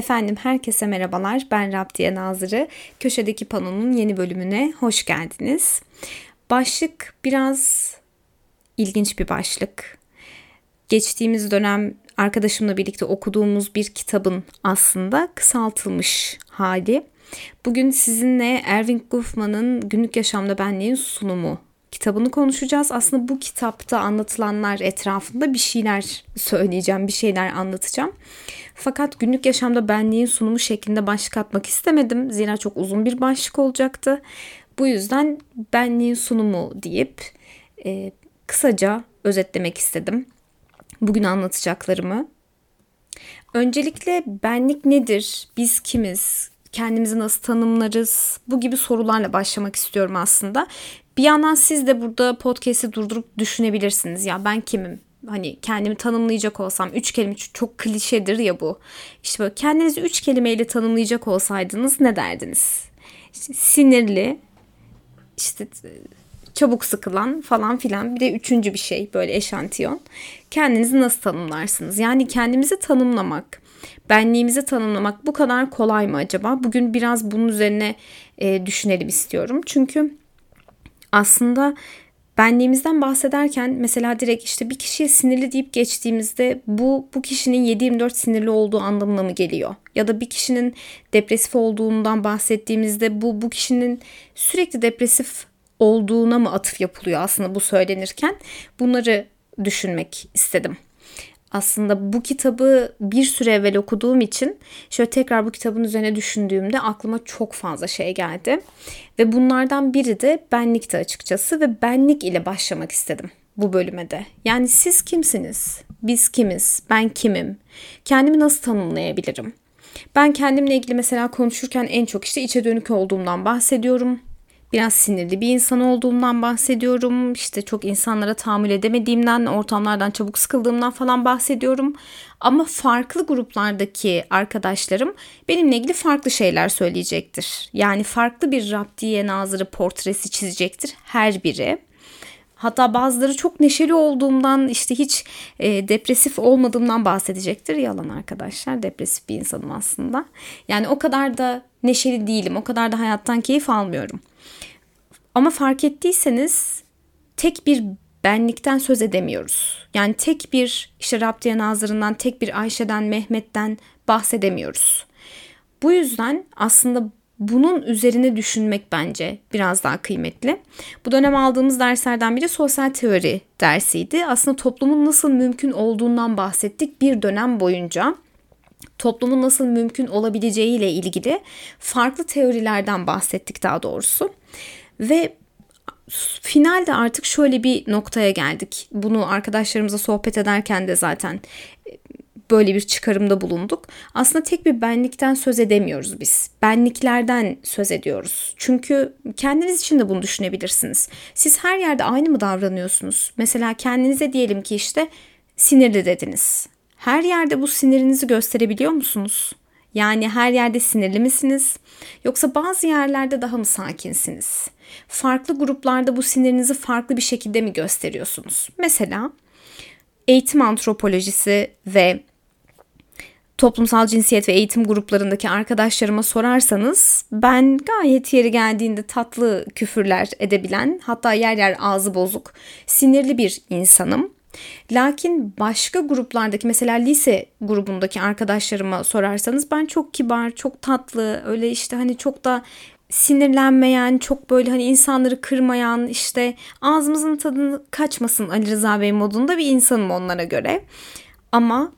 Efendim herkese merhabalar. Ben Rabdiye Nazırı. Köşedeki Pano'nun yeni bölümüne hoş geldiniz. Başlık biraz ilginç bir başlık. Geçtiğimiz dönem arkadaşımla birlikte okuduğumuz bir kitabın aslında kısaltılmış hali. Bugün sizinle Erving Goffman'ın Günlük Yaşamda Benliğin sunumu kitabını konuşacağız. Aslında bu kitapta anlatılanlar etrafında bir şeyler söyleyeceğim, bir şeyler anlatacağım. Fakat günlük yaşamda benliğin sunumu şeklinde başlık atmak istemedim. Zira çok uzun bir başlık olacaktı. Bu yüzden benliğin sunumu deyip e, kısaca özetlemek istedim. Bugün anlatacaklarımı. Öncelikle benlik nedir? Biz kimiz? Kendimizi nasıl tanımlarız? Bu gibi sorularla başlamak istiyorum aslında. Bir yandan siz de burada podcast'i durdurup düşünebilirsiniz. Ya ben kimim? Hani kendimi tanımlayacak olsam üç kelime çok klişedir ya bu. İşte böyle kendinizi üç kelimeyle tanımlayacak olsaydınız ne derdiniz? İşte sinirli, işte çabuk sıkılan falan filan. Bir de üçüncü bir şey böyle eşantiyon. Kendinizi nasıl tanımlarsınız? Yani kendimizi tanımlamak, benliğimizi tanımlamak bu kadar kolay mı acaba? Bugün biraz bunun üzerine e, düşünelim istiyorum. Çünkü aslında benliğimizden bahsederken mesela direkt işte bir kişiye sinirli deyip geçtiğimizde bu bu kişinin 7-24 sinirli olduğu anlamına mı geliyor? Ya da bir kişinin depresif olduğundan bahsettiğimizde bu bu kişinin sürekli depresif olduğuna mı atıf yapılıyor aslında bu söylenirken? Bunları düşünmek istedim aslında bu kitabı bir süre evvel okuduğum için şöyle tekrar bu kitabın üzerine düşündüğümde aklıma çok fazla şey geldi. Ve bunlardan biri de benlikti açıkçası ve benlik ile başlamak istedim bu bölüme de. Yani siz kimsiniz? Biz kimiz? Ben kimim? Kendimi nasıl tanımlayabilirim? Ben kendimle ilgili mesela konuşurken en çok işte içe dönük olduğumdan bahsediyorum biraz sinirli bir insan olduğumdan bahsediyorum. İşte çok insanlara tahammül edemediğimden, ortamlardan çabuk sıkıldığımdan falan bahsediyorum. Ama farklı gruplardaki arkadaşlarım benimle ilgili farklı şeyler söyleyecektir. Yani farklı bir Rabdiye Nazırı portresi çizecektir her biri. Hatta bazıları çok neşeli olduğumdan işte hiç e, depresif olmadığımdan bahsedecektir. Yalan arkadaşlar depresif bir insanım aslında. Yani o kadar da neşeli değilim. O kadar da hayattan keyif almıyorum. Ama fark ettiyseniz tek bir benlikten söz edemiyoruz. Yani tek bir işte Rabdiye Nazırı'ndan, tek bir Ayşe'den, Mehmet'ten bahsedemiyoruz. Bu yüzden aslında bunun üzerine düşünmek bence biraz daha kıymetli. Bu dönem aldığımız derslerden biri sosyal teori dersiydi. Aslında toplumun nasıl mümkün olduğundan bahsettik bir dönem boyunca. Toplumun nasıl mümkün olabileceğiyle ilgili farklı teorilerden bahsettik daha doğrusu. Ve finalde artık şöyle bir noktaya geldik. Bunu arkadaşlarımıza sohbet ederken de zaten böyle bir çıkarımda bulunduk. Aslında tek bir benlikten söz edemiyoruz biz. Benliklerden söz ediyoruz. Çünkü kendiniz için de bunu düşünebilirsiniz. Siz her yerde aynı mı davranıyorsunuz? Mesela kendinize diyelim ki işte sinirli dediniz. Her yerde bu sinirinizi gösterebiliyor musunuz? Yani her yerde sinirli misiniz? Yoksa bazı yerlerde daha mı sakinsiniz? Farklı gruplarda bu sinirinizi farklı bir şekilde mi gösteriyorsunuz? Mesela eğitim antropolojisi ve toplumsal cinsiyet ve eğitim gruplarındaki arkadaşlarıma sorarsanız ben gayet yeri geldiğinde tatlı küfürler edebilen hatta yer yer ağzı bozuk sinirli bir insanım. Lakin başka gruplardaki mesela lise grubundaki arkadaşlarıma sorarsanız ben çok kibar, çok tatlı, öyle işte hani çok da sinirlenmeyen, çok böyle hani insanları kırmayan, işte ağzımızın tadını kaçmasın Ali Rıza Bey modunda bir insanım onlara göre. Ama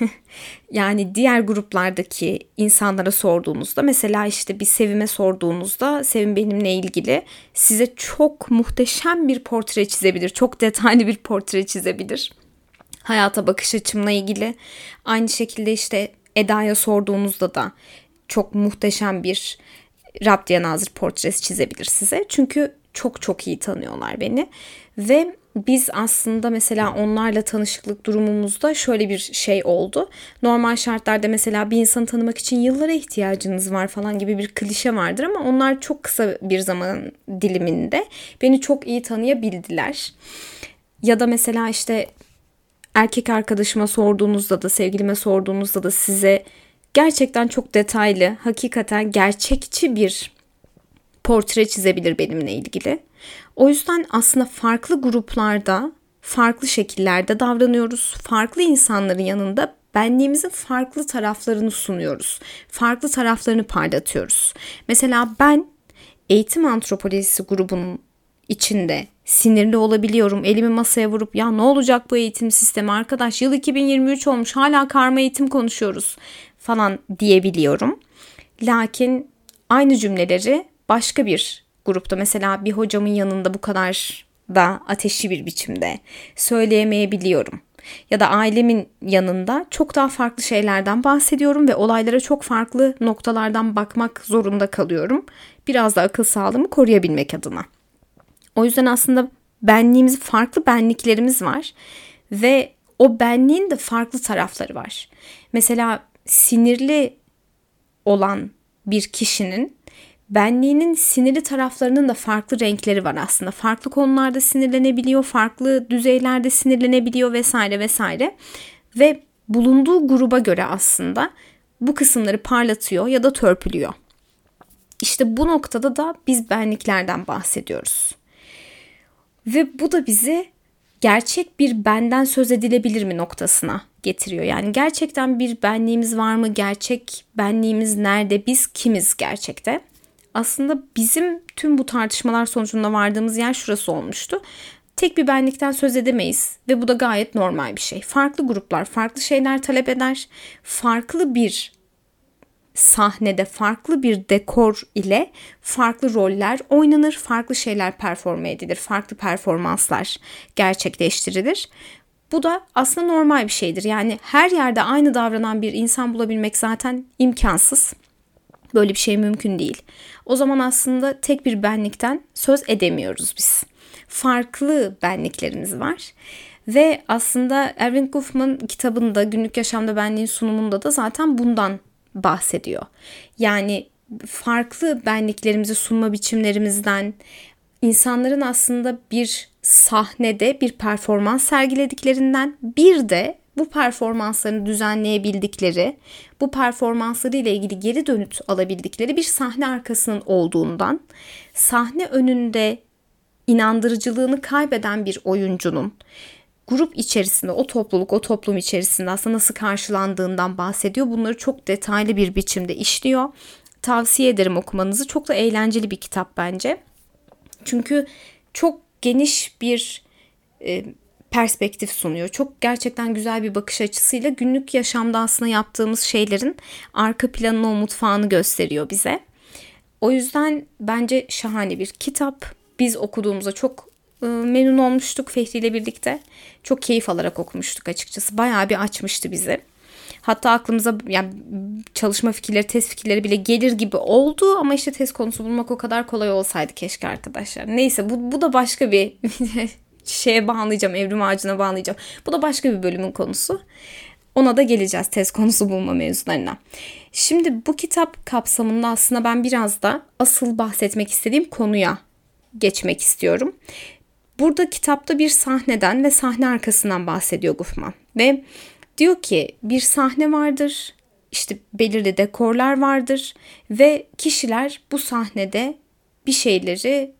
yani diğer gruplardaki insanlara sorduğunuzda mesela işte bir Sevim'e sorduğunuzda Sevim benimle ilgili size çok muhteşem bir portre çizebilir. Çok detaylı bir portre çizebilir. Hayata bakış açımla ilgili. Aynı şekilde işte Eda'ya sorduğunuzda da çok muhteşem bir Rabdiye Nazır portresi çizebilir size. Çünkü çok çok iyi tanıyorlar beni. Ve biz aslında mesela onlarla tanışıklık durumumuzda şöyle bir şey oldu. Normal şartlarda mesela bir insanı tanımak için yıllara ihtiyacınız var falan gibi bir klişe vardır ama onlar çok kısa bir zaman diliminde beni çok iyi tanıyabildiler. Ya da mesela işte erkek arkadaşıma sorduğunuzda da sevgilime sorduğunuzda da size gerçekten çok detaylı, hakikaten gerçekçi bir portre çizebilir benimle ilgili. O yüzden aslında farklı gruplarda, farklı şekillerde davranıyoruz. Farklı insanların yanında benliğimizin farklı taraflarını sunuyoruz. Farklı taraflarını parlatıyoruz. Mesela ben eğitim antropolojisi grubunun içinde sinirli olabiliyorum. Elimi masaya vurup ya ne olacak bu eğitim sistemi arkadaş yıl 2023 olmuş hala karma eğitim konuşuyoruz falan diyebiliyorum. Lakin aynı cümleleri başka bir grupta mesela bir hocamın yanında bu kadar da ateşli bir biçimde söyleyemeyebiliyorum. Ya da ailemin yanında çok daha farklı şeylerden bahsediyorum ve olaylara çok farklı noktalardan bakmak zorunda kalıyorum. Biraz da akıl sağlığımı koruyabilmek adına. O yüzden aslında benliğimiz farklı benliklerimiz var ve o benliğin de farklı tarafları var. Mesela sinirli olan bir kişinin benliğinin sinirli taraflarının da farklı renkleri var aslında. Farklı konularda sinirlenebiliyor, farklı düzeylerde sinirlenebiliyor vesaire vesaire. Ve bulunduğu gruba göre aslında bu kısımları parlatıyor ya da törpülüyor. İşte bu noktada da biz benliklerden bahsediyoruz. Ve bu da bizi gerçek bir benden söz edilebilir mi noktasına getiriyor. Yani gerçekten bir benliğimiz var mı? Gerçek benliğimiz nerede? Biz kimiz gerçekte? Aslında bizim tüm bu tartışmalar sonucunda vardığımız yer şurası olmuştu. Tek bir benlikten söz edemeyiz ve bu da gayet normal bir şey. Farklı gruplar farklı şeyler talep eder. Farklı bir sahnede farklı bir dekor ile farklı roller oynanır, farklı şeyler performe edilir, farklı performanslar gerçekleştirilir. Bu da aslında normal bir şeydir. Yani her yerde aynı davranan bir insan bulabilmek zaten imkansız. Böyle bir şey mümkün değil. O zaman aslında tek bir benlikten söz edemiyoruz biz. Farklı benliklerimiz var. Ve aslında Erwin Goffman kitabında günlük yaşamda benliğin sunumunda da zaten bundan bahsediyor. Yani farklı benliklerimizi sunma biçimlerimizden, insanların aslında bir sahnede bir performans sergilediklerinden bir de bu performanslarını düzenleyebildikleri, bu performansları ile ilgili geri dönüt alabildikleri bir sahne arkasının olduğundan, sahne önünde inandırıcılığını kaybeden bir oyuncunun grup içerisinde, o topluluk, o toplum içerisinde aslında nasıl karşılandığından bahsediyor. Bunları çok detaylı bir biçimde işliyor. Tavsiye ederim okumanızı. Çok da eğlenceli bir kitap bence. Çünkü çok geniş bir e, perspektif sunuyor. Çok gerçekten güzel bir bakış açısıyla günlük yaşamda aslında yaptığımız şeylerin arka planını o mutfağını gösteriyor bize. O yüzden bence şahane bir kitap. Biz okuduğumuzda çok e, memnun olmuştuk Fehri ile birlikte. Çok keyif alarak okumuştuk açıkçası. Bayağı bir açmıştı bizi. Hatta aklımıza yani çalışma fikirleri, test fikirleri bile gelir gibi oldu ama işte test konusu bulmak o kadar kolay olsaydı keşke arkadaşlar. Neyse bu, bu da başka bir şeye bağlayacağım, evrim ağacına bağlayacağım. Bu da başka bir bölümün konusu. Ona da geleceğiz test konusu bulma mevzularına. Şimdi bu kitap kapsamında aslında ben biraz da asıl bahsetmek istediğim konuya geçmek istiyorum. Burada kitapta bir sahneden ve sahne arkasından bahsediyor Gufman. Ve diyor ki bir sahne vardır, işte belirli dekorlar vardır ve kişiler bu sahnede bir şeyleri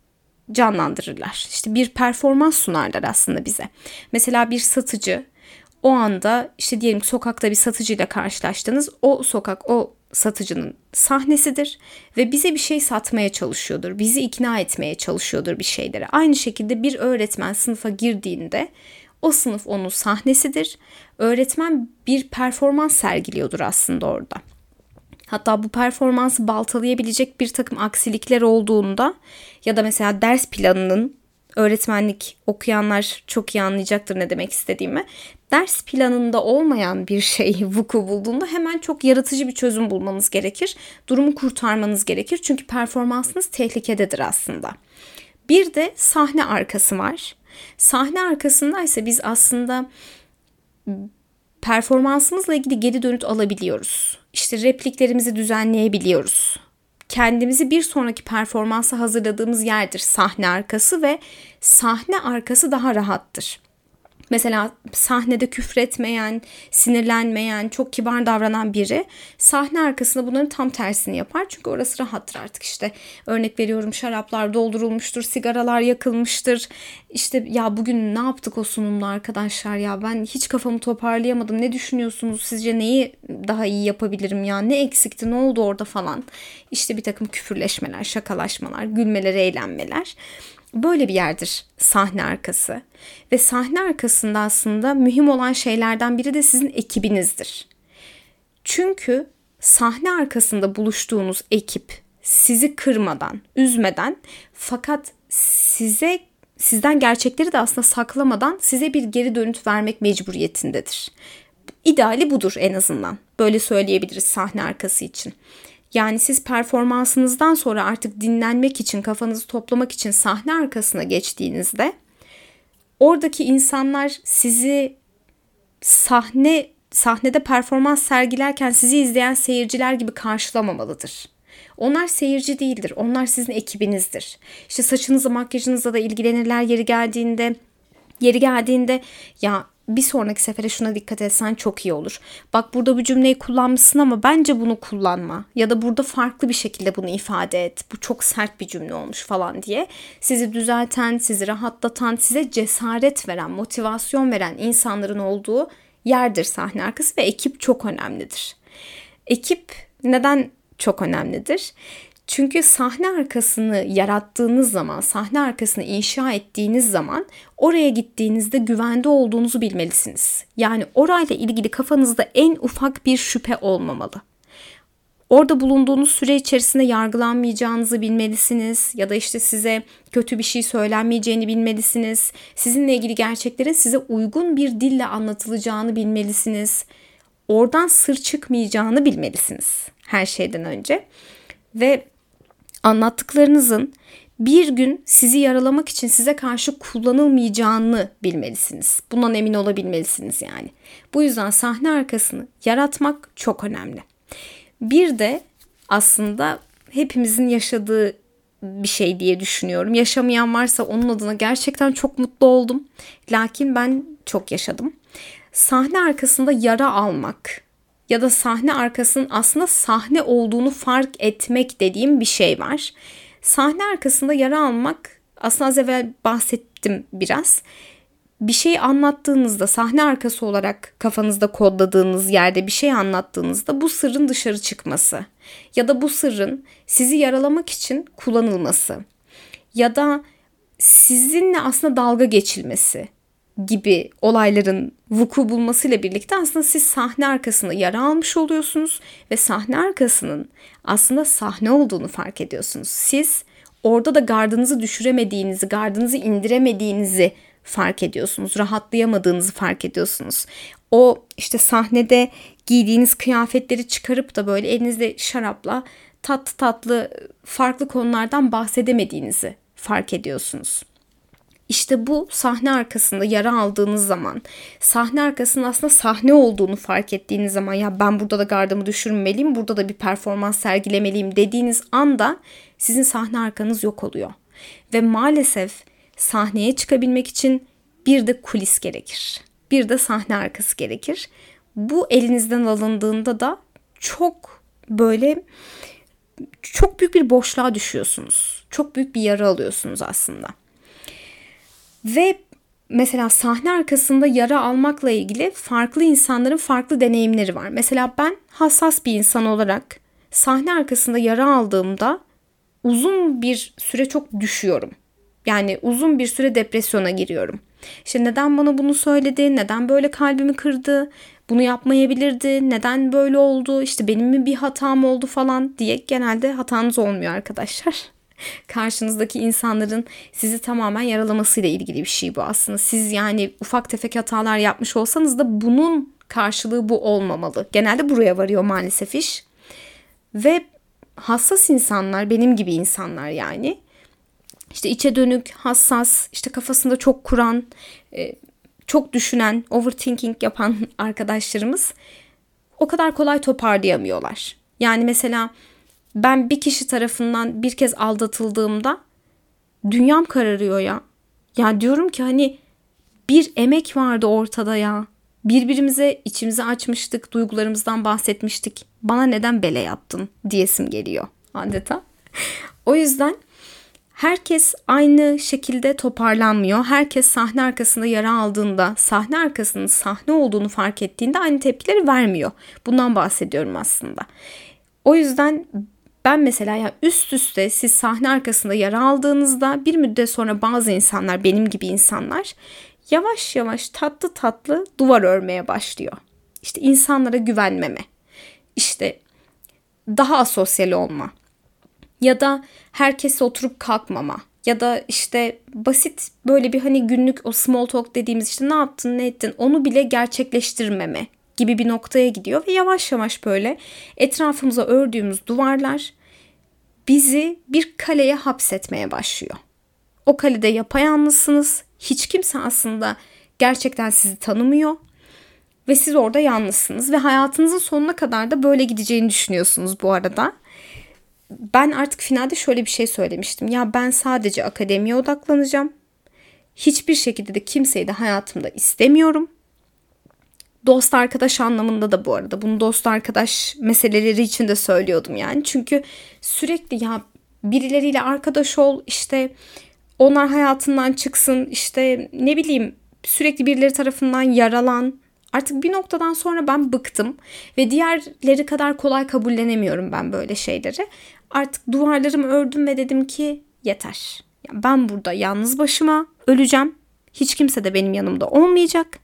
canlandırırlar. İşte bir performans sunarlar aslında bize. Mesela bir satıcı o anda işte diyelim ki sokakta bir satıcıyla karşılaştınız. O sokak o satıcının sahnesidir ve bize bir şey satmaya çalışıyordur. Bizi ikna etmeye çalışıyordur bir şeylere. Aynı şekilde bir öğretmen sınıfa girdiğinde o sınıf onun sahnesidir. Öğretmen bir performans sergiliyordur aslında orada. Hatta bu performansı baltalayabilecek bir takım aksilikler olduğunda ya da mesela ders planının öğretmenlik okuyanlar çok iyi anlayacaktır ne demek istediğimi. Ders planında olmayan bir şey vuku bulduğunda hemen çok yaratıcı bir çözüm bulmanız gerekir. Durumu kurtarmanız gerekir. Çünkü performansınız tehlikededir aslında. Bir de sahne arkası var. Sahne arkasında ise biz aslında performansımızla ilgili geri dönüt alabiliyoruz. İşte repliklerimizi düzenleyebiliyoruz kendimizi bir sonraki performansa hazırladığımız yerdir sahne arkası ve sahne arkası daha rahattır. Mesela sahnede küfretmeyen, sinirlenmeyen, çok kibar davranan biri sahne arkasında bunların tam tersini yapar. Çünkü orası rahattır artık işte. Örnek veriyorum şaraplar doldurulmuştur, sigaralar yakılmıştır. İşte ya bugün ne yaptık o sunumla arkadaşlar ya ben hiç kafamı toparlayamadım. Ne düşünüyorsunuz? Sizce neyi daha iyi yapabilirim ya? Ne eksikti? Ne oldu orada falan? İşte bir takım küfürleşmeler, şakalaşmalar, gülmeler, eğlenmeler. Böyle bir yerdir sahne arkası. Ve sahne arkasında aslında mühim olan şeylerden biri de sizin ekibinizdir. Çünkü sahne arkasında buluştuğunuz ekip sizi kırmadan, üzmeden fakat size sizden gerçekleri de aslında saklamadan size bir geri dönüt vermek mecburiyetindedir. İdeali budur en azından. Böyle söyleyebiliriz sahne arkası için. Yani siz performansınızdan sonra artık dinlenmek için, kafanızı toplamak için sahne arkasına geçtiğinizde oradaki insanlar sizi sahne sahnede performans sergilerken sizi izleyen seyirciler gibi karşılamamalıdır. Onlar seyirci değildir. Onlar sizin ekibinizdir. İşte saçınızla makyajınızla da ilgilenirler yeri geldiğinde. Yeri geldiğinde ya bir sonraki sefere şuna dikkat etsen çok iyi olur. Bak burada bu cümleyi kullanmışsın ama bence bunu kullanma. Ya da burada farklı bir şekilde bunu ifade et. Bu çok sert bir cümle olmuş falan diye. Sizi düzelten, sizi rahatlatan, size cesaret veren, motivasyon veren insanların olduğu yerdir sahne arkası ve ekip çok önemlidir. Ekip neden çok önemlidir? Çünkü sahne arkasını yarattığınız zaman, sahne arkasını inşa ettiğiniz zaman oraya gittiğinizde güvende olduğunuzu bilmelisiniz. Yani orayla ilgili kafanızda en ufak bir şüphe olmamalı. Orada bulunduğunuz süre içerisinde yargılanmayacağınızı bilmelisiniz ya da işte size kötü bir şey söylenmeyeceğini bilmelisiniz. Sizinle ilgili gerçeklerin size uygun bir dille anlatılacağını bilmelisiniz. Oradan sır çıkmayacağını bilmelisiniz her şeyden önce. Ve anlattıklarınızın bir gün sizi yaralamak için size karşı kullanılmayacağını bilmelisiniz. Bundan emin olabilmelisiniz yani. Bu yüzden sahne arkasını yaratmak çok önemli. Bir de aslında hepimizin yaşadığı bir şey diye düşünüyorum. Yaşamayan varsa onun adına gerçekten çok mutlu oldum. Lakin ben çok yaşadım. Sahne arkasında yara almak ya da sahne arkasının aslında sahne olduğunu fark etmek dediğim bir şey var. Sahne arkasında yara almak aslında az evvel bahsettim biraz. Bir şey anlattığınızda sahne arkası olarak kafanızda kodladığınız yerde bir şey anlattığınızda bu sırrın dışarı çıkması ya da bu sırrın sizi yaralamak için kullanılması ya da sizinle aslında dalga geçilmesi gibi olayların vuku bulmasıyla birlikte aslında siz sahne arkasında yara almış oluyorsunuz ve sahne arkasının aslında sahne olduğunu fark ediyorsunuz. Siz orada da gardınızı düşüremediğinizi, gardınızı indiremediğinizi fark ediyorsunuz. Rahatlayamadığınızı fark ediyorsunuz. O işte sahnede giydiğiniz kıyafetleri çıkarıp da böyle elinizde şarapla tatlı tatlı farklı konulardan bahsedemediğinizi fark ediyorsunuz. İşte bu sahne arkasında yara aldığınız zaman, sahne arkasında aslında sahne olduğunu fark ettiğiniz zaman ya ben burada da gardımı düşürmeliyim, burada da bir performans sergilemeliyim dediğiniz anda sizin sahne arkanız yok oluyor. Ve maalesef sahneye çıkabilmek için bir de kulis gerekir. Bir de sahne arkası gerekir. Bu elinizden alındığında da çok böyle çok büyük bir boşluğa düşüyorsunuz. Çok büyük bir yara alıyorsunuz aslında. Ve mesela sahne arkasında yara almakla ilgili farklı insanların farklı deneyimleri var. Mesela ben hassas bir insan olarak sahne arkasında yara aldığımda uzun bir süre çok düşüyorum. Yani uzun bir süre depresyona giriyorum. İşte neden bana bunu söyledi? Neden böyle kalbimi kırdı? Bunu yapmayabilirdi. Neden böyle oldu? İşte benim mi bir hatam oldu falan diye genelde hatanız olmuyor arkadaşlar karşınızdaki insanların sizi tamamen yaralamasıyla ilgili bir şey bu aslında. Siz yani ufak tefek hatalar yapmış olsanız da bunun karşılığı bu olmamalı. Genelde buraya varıyor maalesef iş. Ve hassas insanlar, benim gibi insanlar yani. işte içe dönük, hassas, işte kafasında çok kuran, e, çok düşünen, overthinking yapan arkadaşlarımız o kadar kolay toparlayamıyorlar. Yani mesela ben bir kişi tarafından bir kez aldatıldığımda dünyam kararıyor ya. Yani diyorum ki hani Bir emek vardı ortada ya. Birbirimize içimizi açmıştık, duygularımızdan bahsetmiştik. Bana neden bele yaptın diyesim geliyor adeta. O yüzden herkes aynı şekilde toparlanmıyor. Herkes sahne arkasında yara aldığında, sahne arkasının sahne olduğunu fark ettiğinde aynı tepkileri vermiyor. Bundan bahsediyorum aslında. O yüzden ben mesela ya üst üste siz sahne arkasında yara aldığınızda bir müddet sonra bazı insanlar benim gibi insanlar yavaş yavaş tatlı tatlı duvar örmeye başlıyor. İşte insanlara güvenmeme. İşte daha asosyal olma. Ya da herkese oturup kalkmama. Ya da işte basit böyle bir hani günlük o small talk dediğimiz işte ne yaptın ne ettin onu bile gerçekleştirmeme gibi bir noktaya gidiyor ve yavaş yavaş böyle etrafımıza ördüğümüz duvarlar bizi bir kaleye hapsetmeye başlıyor. O kalede yapayalnızsınız. Hiç kimse aslında gerçekten sizi tanımıyor ve siz orada yalnızsınız ve hayatınızın sonuna kadar da böyle gideceğini düşünüyorsunuz bu arada. Ben artık finalde şöyle bir şey söylemiştim. Ya ben sadece akademiye odaklanacağım. Hiçbir şekilde de kimseyi de hayatımda istemiyorum. Dost arkadaş anlamında da bu arada. Bunu dost arkadaş meseleleri için de söylüyordum yani. Çünkü sürekli ya birileriyle arkadaş ol işte onlar hayatından çıksın işte ne bileyim sürekli birileri tarafından yaralan artık bir noktadan sonra ben bıktım ve diğerleri kadar kolay kabullenemiyorum ben böyle şeyleri. Artık duvarlarımı ördüm ve dedim ki yeter. Ben burada yalnız başıma öleceğim. Hiç kimse de benim yanımda olmayacak.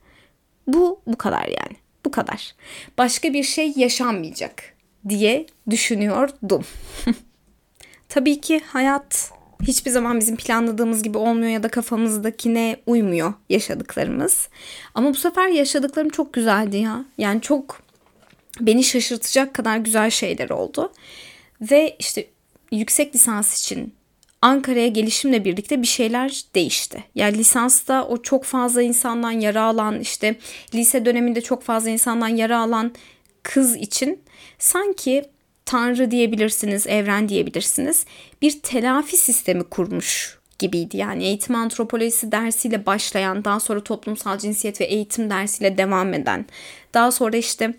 Bu bu kadar yani. Bu kadar. Başka bir şey yaşanmayacak diye düşünüyordum. Tabii ki hayat hiçbir zaman bizim planladığımız gibi olmuyor ya da kafamızdakine uymuyor yaşadıklarımız. Ama bu sefer yaşadıklarım çok güzeldi ya. Yani çok beni şaşırtacak kadar güzel şeyler oldu. Ve işte yüksek lisans için Ankara'ya gelişimle birlikte bir şeyler değişti. Yani lisansta o çok fazla insandan yara alan işte lise döneminde çok fazla insandan yara alan kız için sanki Tanrı diyebilirsiniz, evren diyebilirsiniz. Bir telafi sistemi kurmuş gibiydi. Yani eğitim antropolojisi dersiyle başlayan, daha sonra toplumsal cinsiyet ve eğitim dersiyle devam eden, daha sonra işte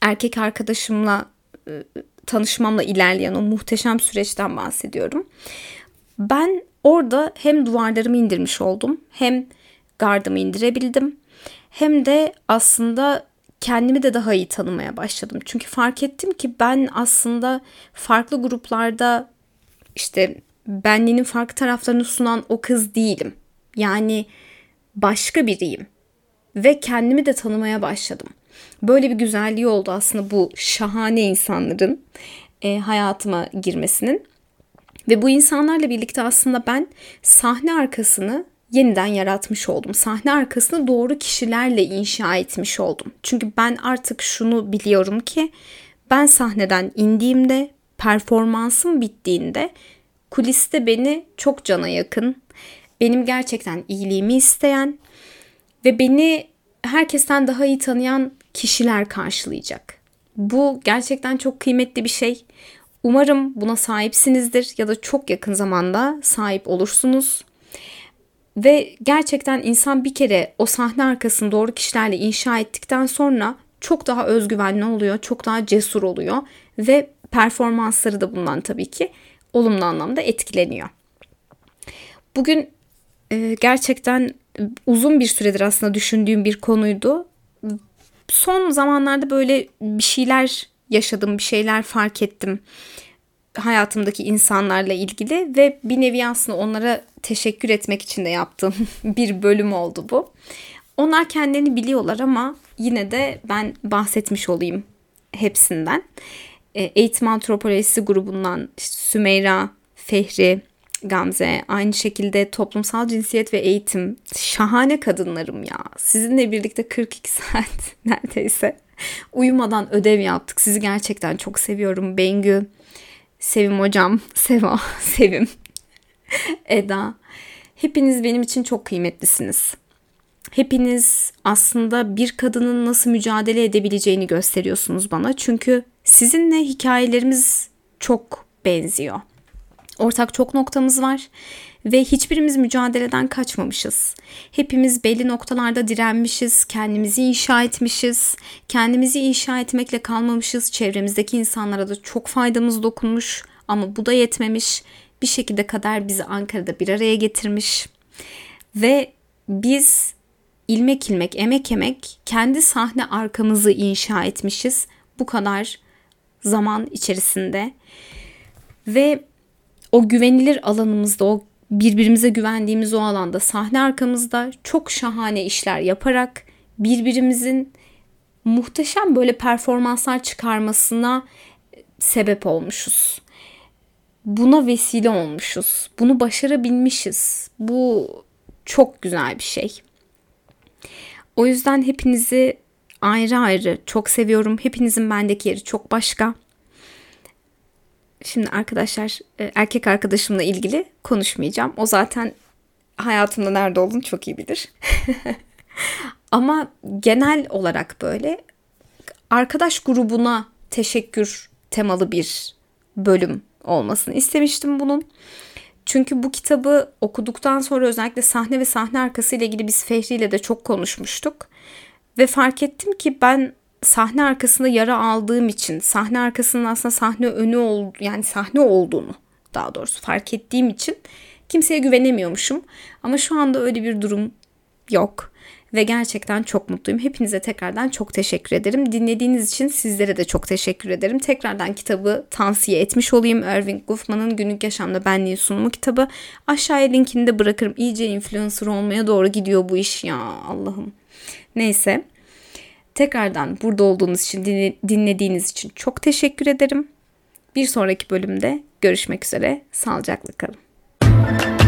erkek arkadaşımla ıı, tanışmamla ilerleyen o muhteşem süreçten bahsediyorum. Ben orada hem duvarlarımı indirmiş oldum, hem gardımı indirebildim, hem de aslında kendimi de daha iyi tanımaya başladım. Çünkü fark ettim ki ben aslında farklı gruplarda işte benliğinin farklı taraflarını sunan o kız değilim. Yani başka biriyim ve kendimi de tanımaya başladım. Böyle bir güzelliği oldu aslında bu şahane insanların e, hayatıma girmesinin. Ve bu insanlarla birlikte aslında ben sahne arkasını yeniden yaratmış oldum. Sahne arkasını doğru kişilerle inşa etmiş oldum. Çünkü ben artık şunu biliyorum ki ben sahneden indiğimde, performansım bittiğinde kuliste beni çok cana yakın, benim gerçekten iyiliğimi isteyen ve beni herkesten daha iyi tanıyan kişiler karşılayacak. Bu gerçekten çok kıymetli bir şey. Umarım buna sahipsinizdir ya da çok yakın zamanda sahip olursunuz. Ve gerçekten insan bir kere o sahne arkasını doğru kişilerle inşa ettikten sonra çok daha özgüvenli oluyor, çok daha cesur oluyor ve performansları da bundan tabii ki olumlu anlamda etkileniyor. Bugün e, gerçekten uzun bir süredir aslında düşündüğüm bir konuydu. Son zamanlarda böyle bir şeyler yaşadım, bir şeyler fark ettim hayatımdaki insanlarla ilgili ve bir nevi aslında onlara teşekkür etmek için de yaptığım bir bölüm oldu bu. Onlar kendilerini biliyorlar ama yine de ben bahsetmiş olayım hepsinden. E, eğitim Antropolojisi grubundan işte Sümeyra, Fehri, Gamze, aynı şekilde toplumsal cinsiyet ve eğitim. Şahane kadınlarım ya. Sizinle birlikte 42 saat neredeyse uyumadan ödev yaptık. Sizi gerçekten çok seviyorum. Bengü, Sevim hocam, Seva, Sevim, Eda. Hepiniz benim için çok kıymetlisiniz. Hepiniz aslında bir kadının nasıl mücadele edebileceğini gösteriyorsunuz bana. Çünkü sizinle hikayelerimiz çok benziyor. Ortak çok noktamız var ve hiçbirimiz mücadeleden kaçmamışız. Hepimiz belli noktalarda direnmişiz, kendimizi inşa etmişiz. Kendimizi inşa etmekle kalmamışız. Çevremizdeki insanlara da çok faydamız dokunmuş ama bu da yetmemiş. Bir şekilde kader bizi Ankara'da bir araya getirmiş. Ve biz ilmek ilmek, emek emek kendi sahne arkamızı inşa etmişiz. Bu kadar zaman içerisinde. Ve o güvenilir alanımızda, o birbirimize güvendiğimiz o alanda sahne arkamızda çok şahane işler yaparak birbirimizin muhteşem böyle performanslar çıkarmasına sebep olmuşuz. Buna vesile olmuşuz. Bunu başarabilmişiz. Bu çok güzel bir şey. O yüzden hepinizi ayrı ayrı çok seviyorum. Hepinizin bendeki yeri çok başka. Şimdi arkadaşlar e, erkek arkadaşımla ilgili konuşmayacağım. O zaten hayatımda nerede olduğunu çok iyi bilir. Ama genel olarak böyle arkadaş grubuna teşekkür temalı bir bölüm olmasını istemiştim bunun. Çünkü bu kitabı okuduktan sonra özellikle sahne ve sahne arkası ile ilgili biz Fehri ile de çok konuşmuştuk. Ve fark ettim ki ben sahne arkasında yara aldığım için sahne arkasının aslında sahne önü ol, yani sahne olduğunu daha doğrusu fark ettiğim için kimseye güvenemiyormuşum. Ama şu anda öyle bir durum yok ve gerçekten çok mutluyum. Hepinize tekrardan çok teşekkür ederim. Dinlediğiniz için sizlere de çok teşekkür ederim. Tekrardan kitabı tavsiye etmiş olayım. Irving Goffman'ın Günlük Yaşamda Benliği sunumu kitabı. Aşağıya linkini de bırakırım. İyice influencer olmaya doğru gidiyor bu iş ya Allah'ım. Neyse. Tekrardan burada olduğunuz için, dinlediğiniz için çok teşekkür ederim. Bir sonraki bölümde görüşmek üzere. Sağlıcakla kalın.